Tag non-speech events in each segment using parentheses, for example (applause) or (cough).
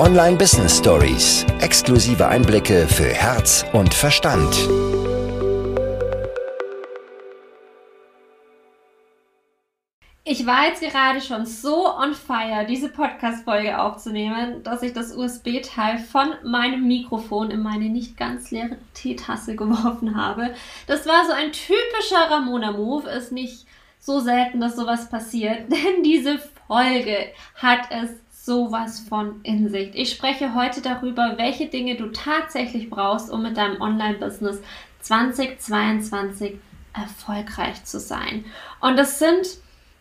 Online Business Stories. Exklusive Einblicke für Herz und Verstand. Ich war jetzt gerade schon so on fire, diese Podcast-Folge aufzunehmen, dass ich das USB-Teil von meinem Mikrofon in meine nicht ganz leere Teetasse geworfen habe. Das war so ein typischer Ramona-Move. Ist nicht so selten, dass sowas passiert, (laughs) denn diese Folge hat es sowas von in sich. Ich spreche heute darüber, welche Dinge du tatsächlich brauchst, um mit deinem Online-Business 2022 erfolgreich zu sein. Und das sind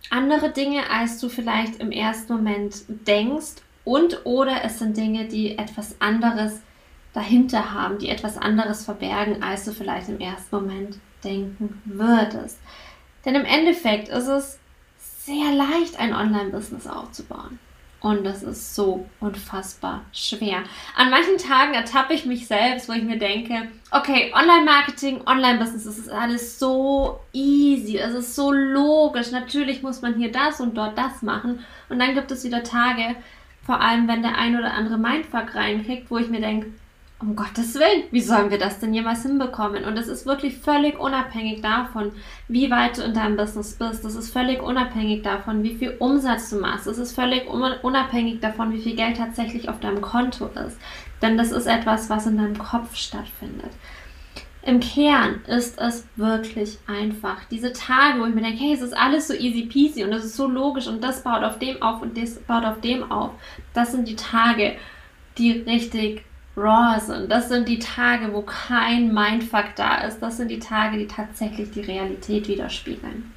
andere Dinge, als du vielleicht im ersten Moment denkst und oder es sind Dinge, die etwas anderes dahinter haben, die etwas anderes verbergen, als du vielleicht im ersten Moment denken würdest. Denn im Endeffekt ist es sehr leicht, ein Online-Business aufzubauen. Und das ist so unfassbar schwer. An manchen Tagen ertappe ich mich selbst, wo ich mir denke, okay, Online-Marketing, Online-Business, das ist alles so easy, es ist so logisch. Natürlich muss man hier das und dort das machen. Und dann gibt es wieder Tage, vor allem wenn der ein oder andere Mindfuck reinkriegt, wo ich mir denke, um Gottes Willen, wie sollen wir das denn jemals hinbekommen? Und es ist wirklich völlig unabhängig davon, wie weit du in deinem Business bist. Das ist völlig unabhängig davon, wie viel Umsatz du machst. Es ist völlig unabhängig davon, wie viel Geld tatsächlich auf deinem Konto ist. Denn das ist etwas, was in deinem Kopf stattfindet. Im Kern ist es wirklich einfach. Diese Tage, wo ich mir denke, hey, es ist alles so easy peasy und es ist so logisch und das baut auf dem auf und das baut auf dem auf. Das sind die Tage, die richtig raw sind. Das sind die Tage, wo kein Mindfuck da ist. Das sind die Tage, die tatsächlich die Realität widerspiegeln.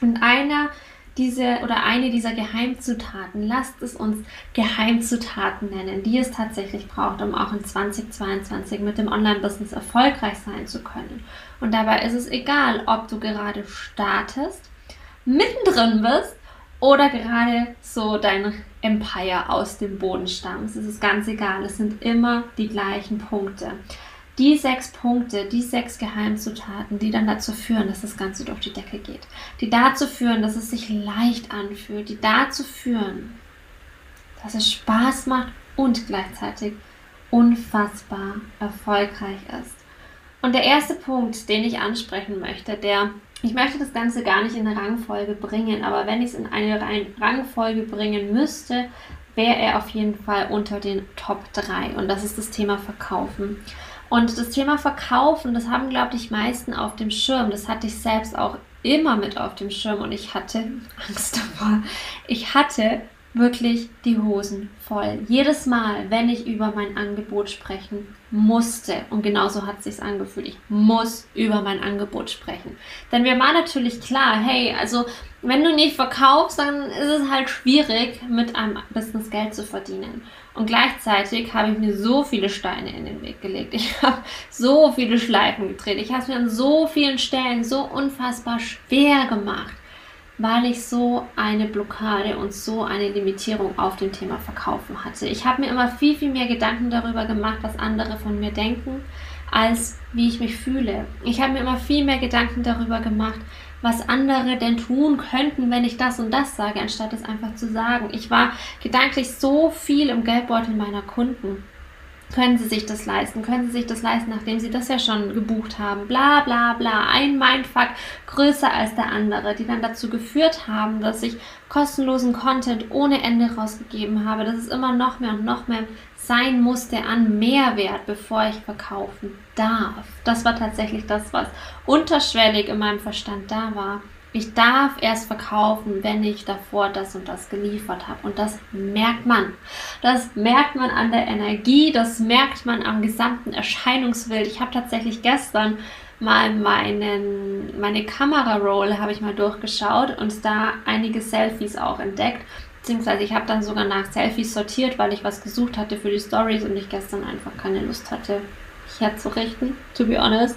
Und einer diese oder eine dieser Geheimzutaten, lasst es uns Geheimzutaten nennen, die es tatsächlich braucht, um auch in 2022 mit dem Online-Business erfolgreich sein zu können. Und dabei ist es egal, ob du gerade startest, mittendrin bist oder gerade so dein Empire aus dem Boden stammst. Es ist ganz egal, es sind immer die gleichen Punkte. Die sechs Punkte, die sechs Geheimzutaten, die dann dazu führen, dass das Ganze durch die Decke geht. Die dazu führen, dass es sich leicht anfühlt. Die dazu führen, dass es Spaß macht und gleichzeitig unfassbar erfolgreich ist. Und der erste Punkt, den ich ansprechen möchte, der ich möchte das Ganze gar nicht in eine Rangfolge bringen, aber wenn ich es in eine Rangfolge bringen müsste, wäre er auf jeden Fall unter den Top 3 und das ist das Thema Verkaufen. Und das Thema Verkaufen, das haben, glaube ich, meisten auf dem Schirm. Das hatte ich selbst auch immer mit auf dem Schirm und ich hatte Angst (laughs) davor. Ich hatte wirklich die Hosen voll. Jedes Mal, wenn ich über mein Angebot sprechen musste, und genauso hat es sich angefühlt, ich muss über mein Angebot sprechen. Denn mir war natürlich klar, hey, also wenn du nicht verkaufst, dann ist es halt schwierig, mit einem Business Geld zu verdienen. Und gleichzeitig habe ich mir so viele Steine in den Weg gelegt. Ich habe so viele Schleifen gedreht. Ich habe es mir an so vielen Stellen so unfassbar schwer gemacht weil ich so eine Blockade und so eine Limitierung auf dem Thema Verkaufen hatte. Ich habe mir immer viel, viel mehr Gedanken darüber gemacht, was andere von mir denken, als wie ich mich fühle. Ich habe mir immer viel mehr Gedanken darüber gemacht, was andere denn tun könnten, wenn ich das und das sage, anstatt es einfach zu sagen. Ich war gedanklich so viel im Geldbeutel meiner Kunden. Können Sie sich das leisten? Können Sie sich das leisten, nachdem Sie das ja schon gebucht haben? Bla bla bla. Ein Mindfuck größer als der andere, die dann dazu geführt haben, dass ich kostenlosen Content ohne Ende rausgegeben habe, dass es immer noch mehr und noch mehr sein musste an Mehrwert, bevor ich verkaufen darf. Das war tatsächlich das, was unterschwellig in meinem Verstand da war ich darf erst verkaufen, wenn ich davor das und das geliefert habe. Und das merkt man. Das merkt man an der Energie, das merkt man am gesamten Erscheinungsbild. Ich habe tatsächlich gestern mal meinen, meine Kamera-Roll habe ich mal durchgeschaut und da einige Selfies auch entdeckt. Beziehungsweise ich habe dann sogar nach Selfies sortiert, weil ich was gesucht hatte für die Stories und ich gestern einfach keine Lust hatte, mich herzurichten, to be honest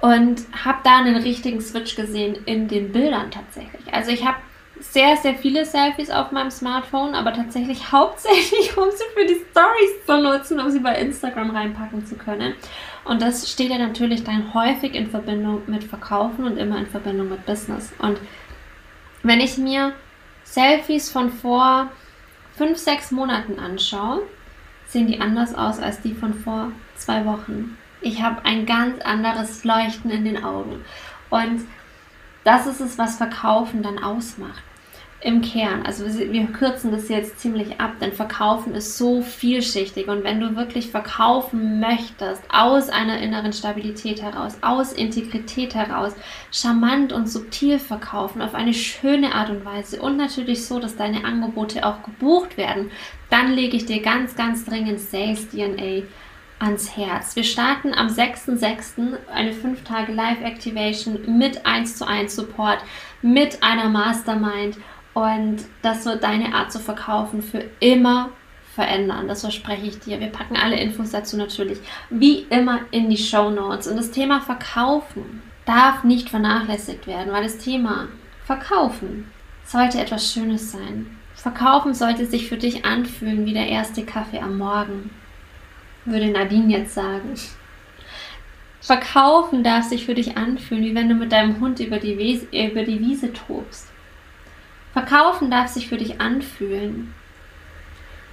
und habe da einen richtigen Switch gesehen in den Bildern tatsächlich. Also ich habe sehr, sehr viele Selfies auf meinem Smartphone, aber tatsächlich (laughs) hauptsächlich, um sie für die Stories zu nutzen, um sie bei Instagram reinpacken zu können. Und das steht ja natürlich dann häufig in Verbindung mit Verkaufen und immer in Verbindung mit Business. Und wenn ich mir Selfies von vor fünf, sechs Monaten anschaue, sehen die anders aus als die von vor zwei Wochen. Ich habe ein ganz anderes Leuchten in den Augen. Und das ist es, was Verkaufen dann ausmacht im Kern. Also wir kürzen das jetzt ziemlich ab, denn Verkaufen ist so vielschichtig und wenn du wirklich verkaufen möchtest, aus einer inneren Stabilität heraus, aus Integrität heraus, charmant und subtil verkaufen, auf eine schöne Art und Weise und natürlich so, dass deine Angebote auch gebucht werden, dann lege ich dir ganz, ganz dringend Sales DNA ans Herz. Wir starten am 6.6. eine 5 Tage Live Activation mit 1 zu 1 Support, mit einer Mastermind und das wird deine Art zu verkaufen für immer verändern. Das verspreche ich dir. Wir packen alle Infos dazu natürlich wie immer in die Show Notes. Und das Thema Verkaufen darf nicht vernachlässigt werden, weil das Thema Verkaufen sollte etwas Schönes sein. Verkaufen sollte sich für dich anfühlen wie der erste Kaffee am Morgen, würde Nadine jetzt sagen. Verkaufen darf sich für dich anfühlen, wie wenn du mit deinem Hund über die, Wiese, über die Wiese tobst. Verkaufen darf sich für dich anfühlen,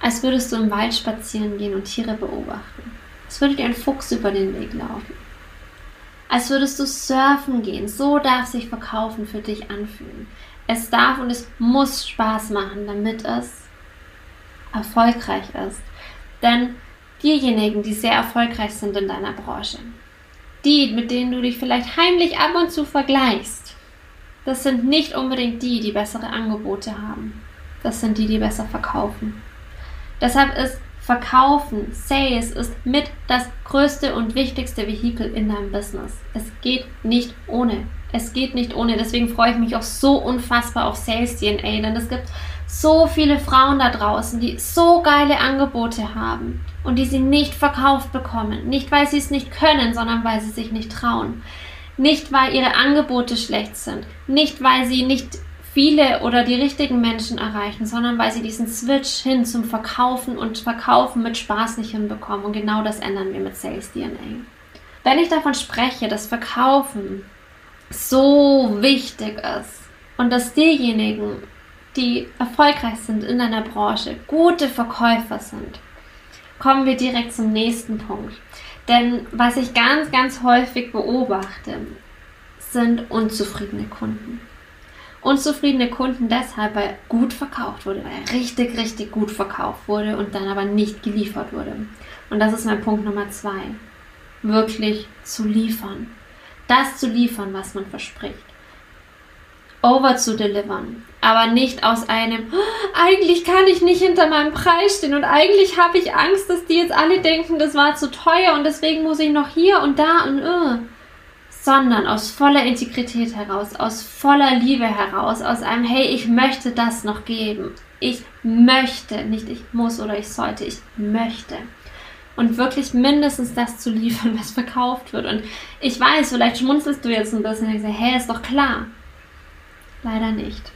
als würdest du im Wald spazieren gehen und Tiere beobachten. Als würde dir ein Fuchs über den Weg laufen. Als würdest du surfen gehen. So darf sich Verkaufen für dich anfühlen. Es darf und es muss Spaß machen, damit es erfolgreich ist. Denn diejenigen, die sehr erfolgreich sind in deiner Branche, die, mit denen du dich vielleicht heimlich ab und zu vergleichst, das sind nicht unbedingt die, die bessere Angebote haben. Das sind die, die besser verkaufen. Deshalb ist Verkaufen, Sales ist mit das größte und wichtigste Vehikel in deinem Business. Es geht nicht ohne. Es geht nicht ohne. Deswegen freue ich mich auch so unfassbar auf Sales DNA, denn es gibt so viele Frauen da draußen, die so geile Angebote haben und die sie nicht verkauft bekommen. Nicht, weil sie es nicht können, sondern weil sie sich nicht trauen. Nicht, weil ihre Angebote schlecht sind, nicht, weil sie nicht viele oder die richtigen Menschen erreichen, sondern weil sie diesen Switch hin zum Verkaufen und Verkaufen mit Spaß nicht hinbekommen. Und genau das ändern wir mit Sales DNA. Wenn ich davon spreche, dass Verkaufen so wichtig ist und dass diejenigen, die erfolgreich sind in einer Branche, gute Verkäufer sind, kommen wir direkt zum nächsten Punkt. Denn was ich ganz, ganz häufig beobachte, sind unzufriedene Kunden. Unzufriedene Kunden deshalb, weil gut verkauft wurde, weil richtig, richtig gut verkauft wurde und dann aber nicht geliefert wurde. Und das ist mein Punkt Nummer zwei. Wirklich zu liefern. Das zu liefern, was man verspricht over zu delivern. Aber nicht aus einem, oh, eigentlich kann ich nicht hinter meinem Preis stehen und eigentlich habe ich Angst, dass die jetzt alle denken, das war zu teuer und deswegen muss ich noch hier und da und uh. sondern aus voller Integrität heraus, aus voller Liebe heraus, aus einem, hey, ich möchte das noch geben. Ich möchte, nicht ich muss oder ich sollte, ich möchte und wirklich mindestens das zu liefern, was verkauft wird. Und ich weiß, vielleicht schmunzelst du jetzt ein bisschen und denkst, hey, ist doch klar. Leider nicht.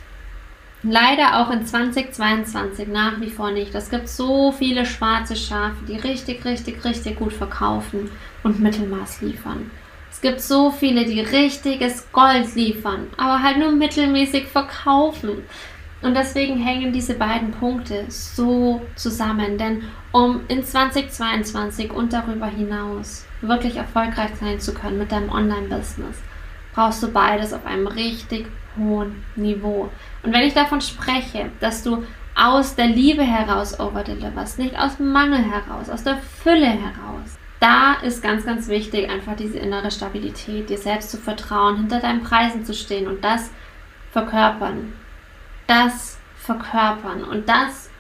Leider auch in 2022 nach wie vor nicht. Es gibt so viele schwarze Schafe, die richtig, richtig, richtig gut verkaufen und Mittelmaß liefern. Es gibt so viele, die richtiges Gold liefern, aber halt nur mittelmäßig verkaufen. Und deswegen hängen diese beiden Punkte so zusammen. Denn um in 2022 und darüber hinaus wirklich erfolgreich sein zu können mit deinem Online-Business, brauchst du beides auf einem richtig hohen Niveau. Und wenn ich davon spreche, dass du aus der Liebe heraus overdeliverst, nicht aus Mangel heraus, aus der Fülle heraus, da ist ganz, ganz wichtig, einfach diese innere Stabilität, dir selbst zu vertrauen, hinter deinen Preisen zu stehen und das verkörpern. Das verkörpern. Und das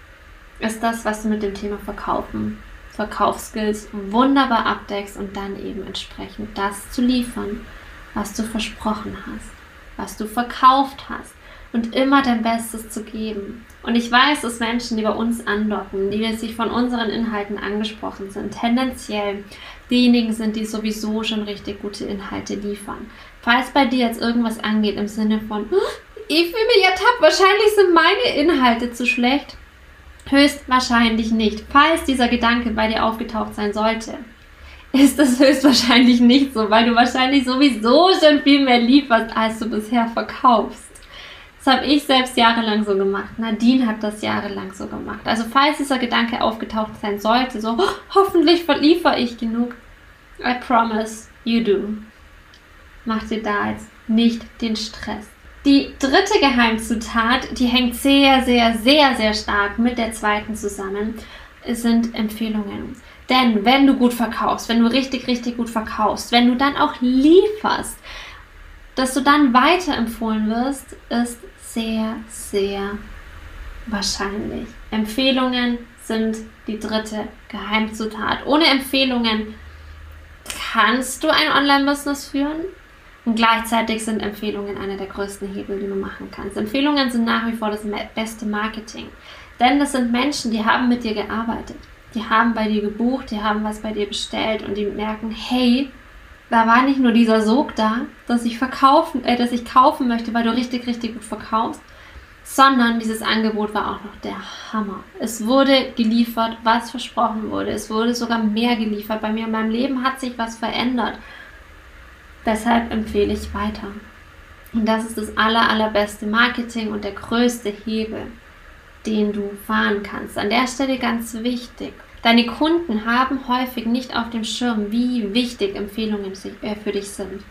ist das, was du mit dem Thema Verkaufen, Verkaufsskills wunderbar abdeckst und dann eben entsprechend das zu liefern, was du versprochen hast was du verkauft hast und immer dein Bestes zu geben. Und ich weiß, dass Menschen, die bei uns andocken, die sich von unseren Inhalten angesprochen sind, tendenziell diejenigen sind, die sowieso schon richtig gute Inhalte liefern. Falls bei dir jetzt irgendwas angeht im Sinne von, ich fühle mich ertappt, wahrscheinlich sind meine Inhalte zu schlecht, höchstwahrscheinlich nicht. Falls dieser Gedanke bei dir aufgetaucht sein sollte, ist das höchstwahrscheinlich nicht so, weil du wahrscheinlich sowieso schon viel mehr lieferst, als du bisher verkaufst. Das habe ich selbst jahrelang so gemacht. Nadine hat das jahrelang so gemacht. Also falls dieser Gedanke aufgetaucht sein sollte, so oh, hoffentlich verliefere ich genug. I promise you do. Mach dir da jetzt nicht den Stress. Die dritte Geheimzutat, die hängt sehr, sehr, sehr, sehr stark mit der zweiten zusammen, sind Empfehlungen. Denn wenn du gut verkaufst, wenn du richtig, richtig gut verkaufst, wenn du dann auch lieferst, dass du dann weiterempfohlen wirst, ist sehr, sehr wahrscheinlich. Empfehlungen sind die dritte Geheimzutat. Ohne Empfehlungen kannst du ein Online-Business führen und gleichzeitig sind Empfehlungen einer der größten Hebel, die du machen kannst. Empfehlungen sind nach wie vor das beste Marketing. Denn das sind Menschen, die haben mit dir gearbeitet. Die haben bei dir gebucht, die haben was bei dir bestellt und die merken, hey, da war nicht nur dieser Sog da, dass ich verkaufen, äh, dass ich kaufen möchte, weil du richtig, richtig gut verkaufst, sondern dieses Angebot war auch noch der Hammer. Es wurde geliefert, was versprochen wurde. Es wurde sogar mehr geliefert. Bei mir in meinem Leben hat sich was verändert. Deshalb empfehle ich weiter. Und das ist das aller, allerbeste Marketing und der größte Hebel, den du fahren kannst. An der Stelle ganz wichtig. Deine Kunden haben häufig nicht auf dem Schirm, wie wichtig Empfehlungen äh, für dich sind.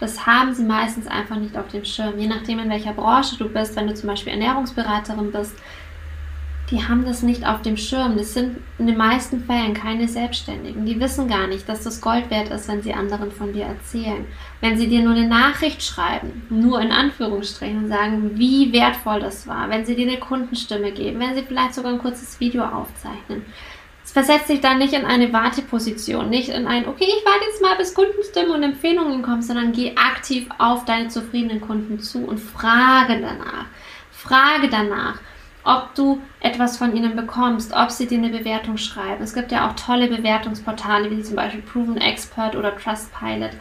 Das haben sie meistens einfach nicht auf dem Schirm. Je nachdem, in welcher Branche du bist, wenn du zum Beispiel Ernährungsberaterin bist, die haben das nicht auf dem Schirm. Das sind in den meisten Fällen keine Selbstständigen. Die wissen gar nicht, dass das Gold wert ist, wenn sie anderen von dir erzählen. Wenn sie dir nur eine Nachricht schreiben, nur in Anführungsstrichen und sagen, wie wertvoll das war. Wenn sie dir eine Kundenstimme geben, wenn sie vielleicht sogar ein kurzes Video aufzeichnen. Es versetzt dich dann nicht in eine Warteposition, nicht in ein, okay, ich warte jetzt mal, bis Kundenstimme und Empfehlungen kommen, sondern geh aktiv auf deine zufriedenen Kunden zu und frage danach. Frage danach ob du etwas von ihnen bekommst, ob sie dir eine Bewertung schreiben. Es gibt ja auch tolle Bewertungsportale wie zum Beispiel Proven Expert oder Trustpilot,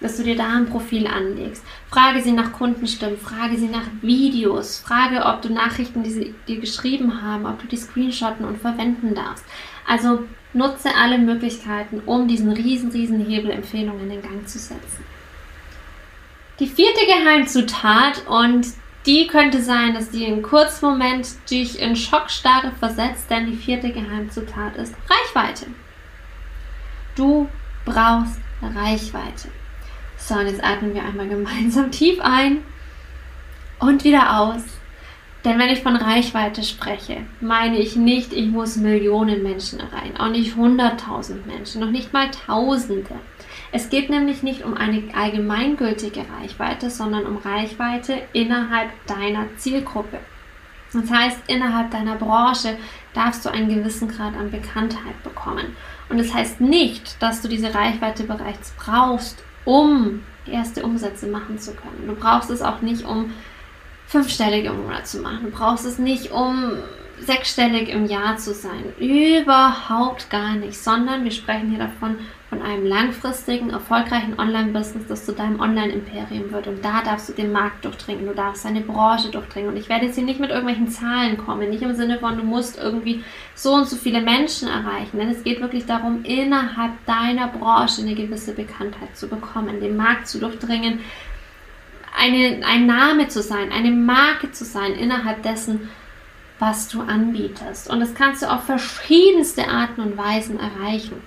dass du dir da ein Profil anlegst. Frage sie nach Kundenstimmen, frage sie nach Videos, frage, ob du Nachrichten, die sie dir geschrieben haben, ob du die screenshotten und verwenden darfst. Also nutze alle Möglichkeiten, um diesen riesen, riesen Hebel Empfehlungen in Gang zu setzen. Die vierte Geheimzutat und die könnte sein, dass die im kurzen Moment dich in Schockstarre versetzt, denn die vierte Geheimzutat ist Reichweite. Du brauchst Reichweite. So, und jetzt atmen wir einmal gemeinsam tief ein und wieder aus. Denn wenn ich von Reichweite spreche, meine ich nicht, ich muss Millionen Menschen erreichen, auch nicht hunderttausend Menschen, noch nicht mal Tausende. Es geht nämlich nicht um eine allgemeingültige Reichweite, sondern um Reichweite innerhalb deiner Zielgruppe. Das heißt, innerhalb deiner Branche darfst du einen gewissen Grad an Bekanntheit bekommen. Und das heißt nicht, dass du diese Reichweite bereits brauchst, um erste Umsätze machen zu können. Du brauchst es auch nicht, um fünfstellig im Monat zu machen. Du brauchst es nicht, um sechsstellig im Jahr zu sein. Überhaupt gar nicht, sondern wir sprechen hier davon, von einem langfristigen, erfolgreichen Online-Business, das zu deinem Online-Imperium wird. Und da darfst du den Markt durchdringen, du darfst deine Branche durchdringen. Und ich werde jetzt hier nicht mit irgendwelchen Zahlen kommen, nicht im Sinne von, du musst irgendwie so und so viele Menschen erreichen, denn es geht wirklich darum, innerhalb deiner Branche eine gewisse Bekanntheit zu bekommen, den Markt zu durchdringen, eine, ein Name zu sein, eine Marke zu sein innerhalb dessen, was du anbietest. Und das kannst du auf verschiedenste Arten und Weisen erreichen.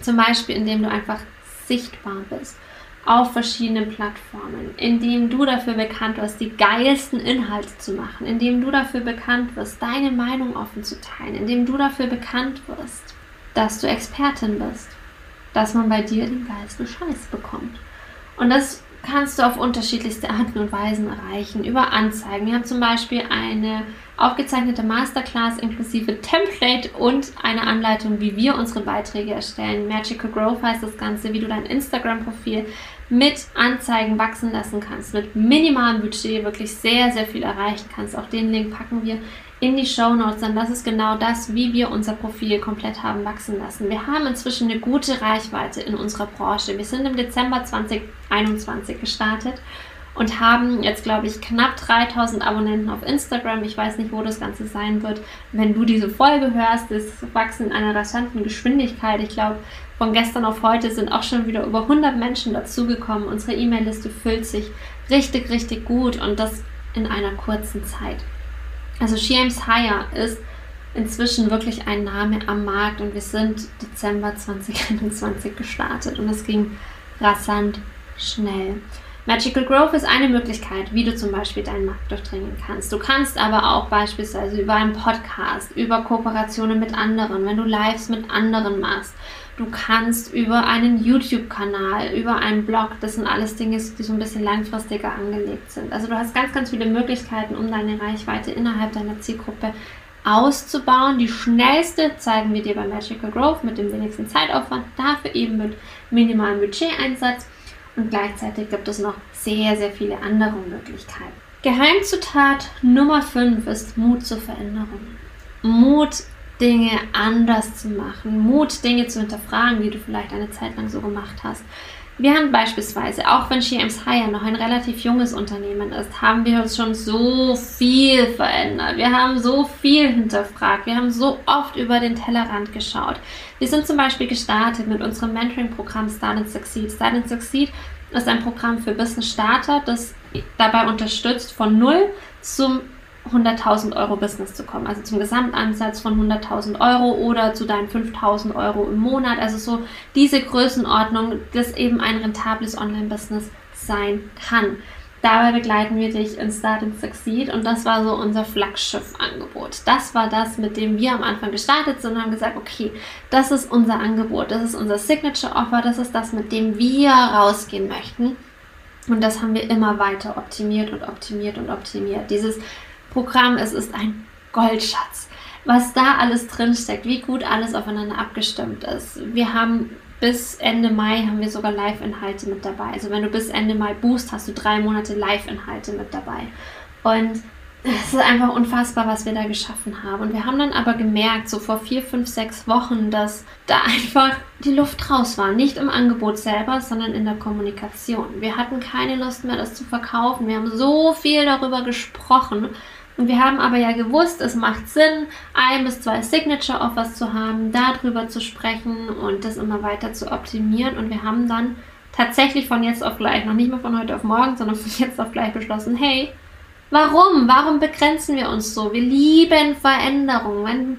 Zum Beispiel, indem du einfach sichtbar bist auf verschiedenen Plattformen, indem du dafür bekannt wirst, die geilsten Inhalte zu machen, indem du dafür bekannt wirst, deine Meinung offen zu teilen, indem du dafür bekannt wirst, dass du Expertin bist, dass man bei dir den geilsten Scheiß bekommt. Und das kannst du auf unterschiedlichste Arten und Weisen erreichen. Über Anzeigen. Wir haben zum Beispiel eine aufgezeichnete Masterclass inklusive Template und eine Anleitung, wie wir unsere Beiträge erstellen. Magical Growth heißt das Ganze, wie du dein Instagram-Profil mit Anzeigen wachsen lassen kannst, mit minimalem Budget wirklich sehr, sehr viel erreichen kannst. Auch den Link packen wir in die Show Notes, denn das ist genau das, wie wir unser Profil komplett haben wachsen lassen. Wir haben inzwischen eine gute Reichweite in unserer Branche. Wir sind im Dezember 2021 gestartet und haben jetzt, glaube ich, knapp 3000 Abonnenten auf Instagram. Ich weiß nicht, wo das Ganze sein wird. Wenn du diese Folge hörst, ist Wachsen in einer rasanten Geschwindigkeit. Ich glaube, von gestern auf heute sind auch schon wieder über 100 Menschen dazugekommen. Unsere E-Mail-Liste füllt sich richtig, richtig gut und das in einer kurzen Zeit. Also Sheames Hire ist inzwischen wirklich ein Name am Markt und wir sind Dezember 2021 gestartet und es ging rasant schnell. Magical Growth ist eine Möglichkeit, wie du zum Beispiel deinen Markt durchdringen kannst. Du kannst aber auch beispielsweise über einen Podcast, über Kooperationen mit anderen, wenn du Lives mit anderen machst. Du kannst über einen YouTube-Kanal, über einen Blog, das sind alles Dinge, die so ein bisschen langfristiger angelegt sind. Also du hast ganz, ganz viele Möglichkeiten, um deine Reichweite innerhalb deiner Zielgruppe auszubauen. Die schnellste zeigen wir dir bei Magical Growth mit dem wenigsten Zeitaufwand, dafür eben mit minimalem Budgeteinsatz. Und gleichzeitig gibt es noch sehr, sehr viele andere Möglichkeiten. Geheimzutat Nummer 5 ist Mut zur Veränderung. Mut, Dinge anders zu machen. Mut, Dinge zu hinterfragen, die du vielleicht eine Zeit lang so gemacht hast. Wir haben beispielsweise, auch wenn Sheems Hire noch ein relativ junges Unternehmen ist, haben wir uns schon so viel verändert. Wir haben so viel hinterfragt. Wir haben so oft über den Tellerrand geschaut. Wir sind zum Beispiel gestartet mit unserem Mentoring-Programm Start and Succeed. Start and Succeed ist ein Programm für Business Starter, das dabei unterstützt, von null zum 100.000 Euro Business zu kommen, also zum Gesamtansatz von 100.000 Euro oder zu deinen 5.000 Euro im Monat, also so diese Größenordnung, dass eben ein rentables Online-Business sein kann. Dabei begleiten wir dich in Start and Succeed und das war so unser Flaggschiff-Angebot. Das war das, mit dem wir am Anfang gestartet sind und haben gesagt, okay, das ist unser Angebot, das ist unser Signature-Offer, das ist das, mit dem wir rausgehen möchten. Und das haben wir immer weiter optimiert und optimiert und optimiert. Dieses Programm, es ist ein Goldschatz. Was da alles drinsteckt, wie gut alles aufeinander abgestimmt ist. Wir haben bis Ende Mai haben wir sogar Live-Inhalte mit dabei. Also wenn du bis Ende Mai boost, hast du drei Monate Live-Inhalte mit dabei. Und es ist einfach unfassbar, was wir da geschaffen haben. Und wir haben dann aber gemerkt, so vor vier, fünf, sechs Wochen, dass da einfach die Luft raus war. Nicht im Angebot selber, sondern in der Kommunikation. Wir hatten keine Lust mehr, das zu verkaufen. Wir haben so viel darüber gesprochen und wir haben aber ja gewusst, es macht Sinn, ein bis zwei Signature Offers zu haben, darüber zu sprechen und das immer weiter zu optimieren. Und wir haben dann tatsächlich von jetzt auf gleich, noch nicht mehr von heute auf morgen, sondern von jetzt auf gleich beschlossen, hey, warum? Warum begrenzen wir uns so? Wir lieben Veränderung. Wenn,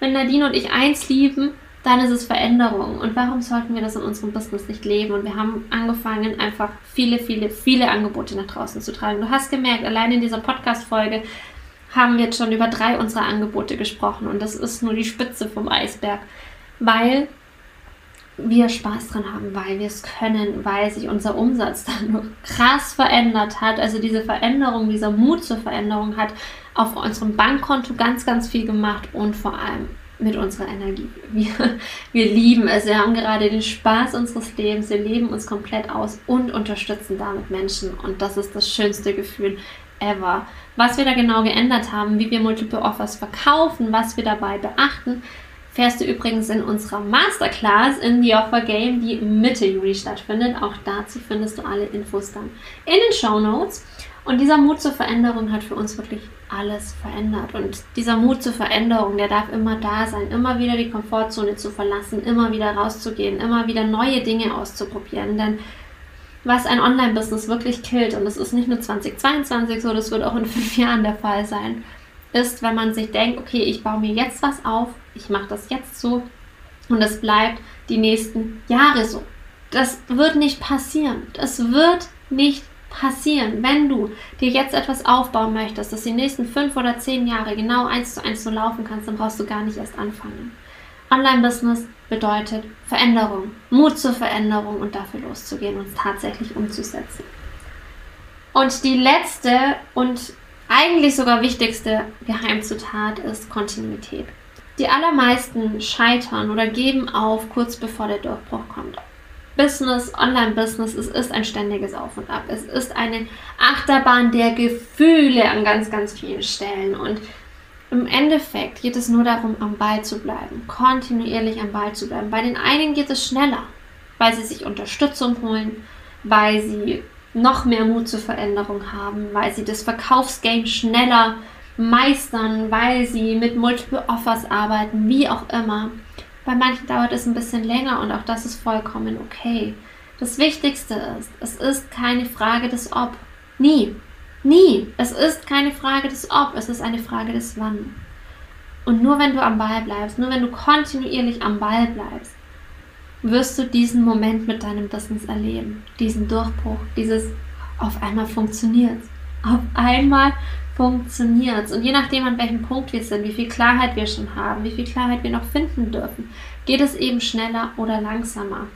wenn Nadine und ich eins lieben, dann ist es Veränderung. Und warum sollten wir das in unserem Business nicht leben? Und wir haben angefangen, einfach viele, viele, viele Angebote nach draußen zu tragen. Du hast gemerkt, allein in dieser Podcast-Folge haben wir jetzt schon über drei unserer Angebote gesprochen und das ist nur die Spitze vom Eisberg, weil wir Spaß dran haben, weil wir es können, weil sich unser Umsatz (laughs) dann krass verändert hat. Also diese Veränderung, dieser Mut zur Veränderung hat auf unserem Bankkonto ganz, ganz viel gemacht und vor allem mit unserer Energie. (laughs) Wir, wir lieben es. Wir haben gerade den Spaß unseres Lebens. Wir leben uns komplett aus und unterstützen damit Menschen. Und das ist das schönste Gefühl ever. Was wir da genau geändert haben, wie wir Multiple Offers verkaufen, was wir dabei beachten, fährst du übrigens in unserer Masterclass in the Offer Game, die Mitte Juli stattfindet. Auch dazu findest du alle Infos dann in den Show Notes. Und dieser Mut zur Veränderung hat für uns wirklich alles verändert. Und dieser Mut zur Veränderung, der darf immer da sein, immer wieder die Komfortzone zu verlassen, immer wieder rauszugehen, immer wieder neue Dinge auszuprobieren. Denn was ein Online-Business wirklich killt, und das ist nicht nur 2022 so, das wird auch in fünf (laughs) Jahren der Fall sein, ist, wenn man sich denkt, okay, ich baue mir jetzt was auf, ich mache das jetzt so und es bleibt die nächsten Jahre so. Das wird nicht passieren. Das wird nicht passieren. Wenn du dir jetzt etwas aufbauen möchtest, das die nächsten fünf oder zehn Jahre genau eins zu eins so laufen kannst, dann brauchst du gar nicht erst anfangen. Online-Business bedeutet Veränderung, Mut zur Veränderung und dafür loszugehen und es tatsächlich umzusetzen. Und die letzte und eigentlich sogar wichtigste Geheimzutat ist Kontinuität. Die allermeisten scheitern oder geben auf kurz bevor der Durchbruch kommt. Business, Online-Business, es ist ein ständiges Auf und Ab. Es ist eine Achterbahn der Gefühle an ganz, ganz vielen Stellen. Und im Endeffekt geht es nur darum, am Ball zu bleiben, kontinuierlich am Ball zu bleiben. Bei den einen geht es schneller, weil sie sich Unterstützung holen, weil sie noch mehr Mut zur Veränderung haben, weil sie das Verkaufsgame schneller meistern, weil sie mit Multiple Offers arbeiten, wie auch immer. Bei manchen dauert es ein bisschen länger und auch das ist vollkommen okay. Das Wichtigste ist, es ist keine Frage des Ob. Nie. Nie. Es ist keine Frage des Ob, es ist eine Frage des Wann. Und nur wenn du am Ball bleibst, nur wenn du kontinuierlich am Ball bleibst, wirst du diesen Moment mit deinem Business erleben. Diesen Durchbruch, dieses auf einmal funktioniert. Auf einmal funktioniert Und je nachdem, an welchem Punkt wir sind, wie viel Klarheit wir schon haben, wie viel Klarheit wir noch finden dürfen, geht es eben schneller oder langsamer.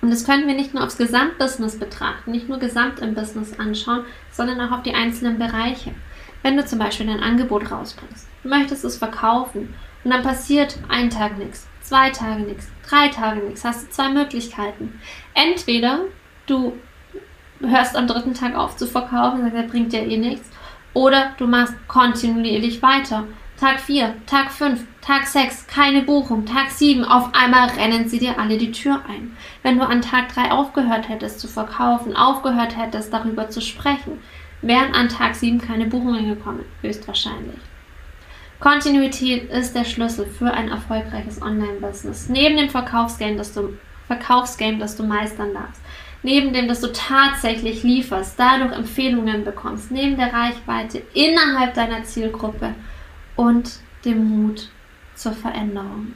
Und das können wir nicht nur aufs Gesamtbusiness betrachten, nicht nur gesamt im Business anschauen, sondern auch auf die einzelnen Bereiche. Wenn du zum Beispiel ein Angebot rausbringst, du möchtest es verkaufen und dann passiert ein Tag nichts, zwei Tage nichts, drei Tage nichts, hast du zwei Möglichkeiten. Entweder du hörst am dritten Tag auf zu verkaufen, sagst, bringt ja eh nichts, oder du machst kontinuierlich weiter Tag 4, Tag 5, Tag 6, keine Buchung, Tag 7, auf einmal rennen sie dir alle die Tür ein. Wenn du an Tag 3 aufgehört hättest zu verkaufen, aufgehört hättest darüber zu sprechen, wären an Tag 7 keine Buchungen gekommen, höchstwahrscheinlich. Kontinuität ist der Schlüssel für ein erfolgreiches Online-Business. Neben dem Verkaufsgame, das du, Verkaufsgame, das du meistern darfst, neben dem, dass du tatsächlich lieferst, dadurch Empfehlungen bekommst, neben der Reichweite innerhalb deiner Zielgruppe, und dem Mut zur Veränderung.